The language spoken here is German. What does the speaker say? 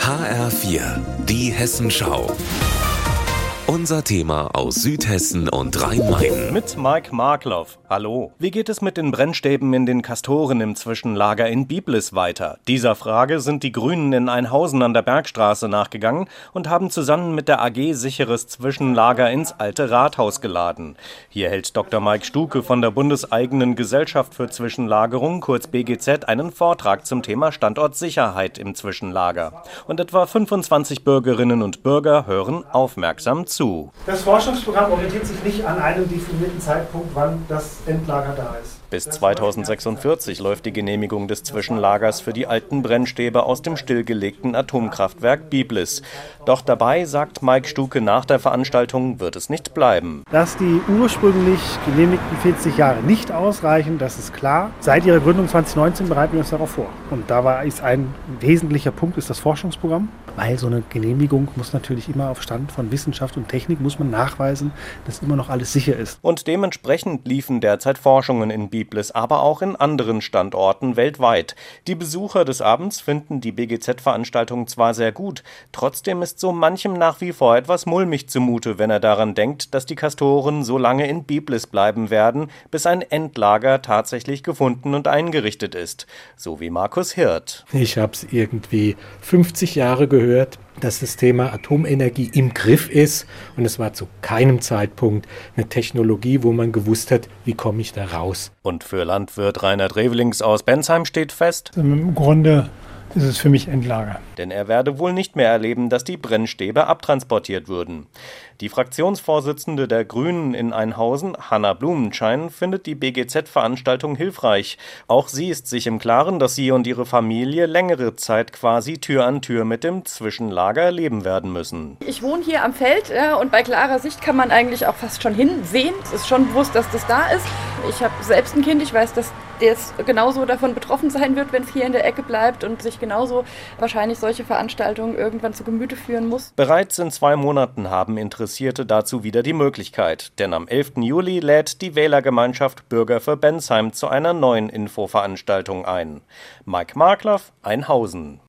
HR4, die Hessenschau. Unser Thema aus Südhessen und Rhein-Main. Mit Mike Markloff. Hallo. Wie geht es mit den Brennstäben in den Kastoren im Zwischenlager in Biblis weiter? Dieser Frage sind die Grünen in Einhausen an der Bergstraße nachgegangen und haben zusammen mit der AG Sicheres Zwischenlager ins alte Rathaus geladen. Hier hält Dr. Mike Stuke von der bundeseigenen Gesellschaft für Zwischenlagerung, kurz BGZ, einen Vortrag zum Thema Standortsicherheit im Zwischenlager. Und etwa 25 Bürgerinnen und Bürger hören aufmerksam zu zu. Das Forschungsprogramm orientiert sich nicht an einem definierten Zeitpunkt, wann das Endlager da ist. Bis 2046 läuft die Genehmigung des Zwischenlagers für die alten Brennstäbe aus dem stillgelegten Atomkraftwerk Biblis. Doch dabei, sagt Mike Stuke nach der Veranstaltung, wird es nicht bleiben. Dass die ursprünglich genehmigten 40 Jahre nicht ausreichen, das ist klar. Seit ihrer Gründung 2019 bereiten wir uns darauf vor. Und da war ist ein wesentlicher Punkt ist das Forschungsprogramm, weil so eine Genehmigung muss natürlich immer auf Stand von Wissenschaft und Technik muss man nachweisen, dass immer noch alles sicher ist. Und dementsprechend liefen derzeit Forschungen in Biblis Biblis, aber auch in anderen Standorten weltweit. Die Besucher des Abends finden die BGZ-Veranstaltung zwar sehr gut, trotzdem ist so manchem nach wie vor etwas mulmig zumute, wenn er daran denkt, dass die Kastoren so lange in Biblis bleiben werden, bis ein Endlager tatsächlich gefunden und eingerichtet ist. So wie Markus Hirt. Ich habe es irgendwie 50 Jahre gehört, dass das Thema Atomenergie im Griff ist und es war zu keinem Zeitpunkt eine Technologie, wo man gewusst hat, wie komme ich da raus. Und für Landwirt Reinhard Revelings aus Bensheim steht fest, im Grunde ist es für mich Endlager. Denn er werde wohl nicht mehr erleben, dass die Brennstäbe abtransportiert würden. Die Fraktionsvorsitzende der Grünen in Einhausen, Hanna Blumenschein, findet die BGZ-Veranstaltung hilfreich. Auch sie ist sich im Klaren, dass sie und ihre Familie längere Zeit quasi Tür an Tür mit dem Zwischenlager leben werden müssen. Ich wohne hier am Feld ja, und bei klarer Sicht kann man eigentlich auch fast schon hinsehen. Es ist schon bewusst, dass das da ist. Ich habe selbst ein Kind, ich weiß, dass der genauso davon betroffen sein wird, wenn es hier in der Ecke bleibt und sich genauso wahrscheinlich solche Veranstaltungen irgendwann zu Gemüte führen muss. Bereits in zwei Monaten haben Interessierte dazu wieder die Möglichkeit, denn am 11. Juli lädt die Wählergemeinschaft Bürger für Bensheim zu einer neuen Infoveranstaltung ein. Mike Markloff, Einhausen.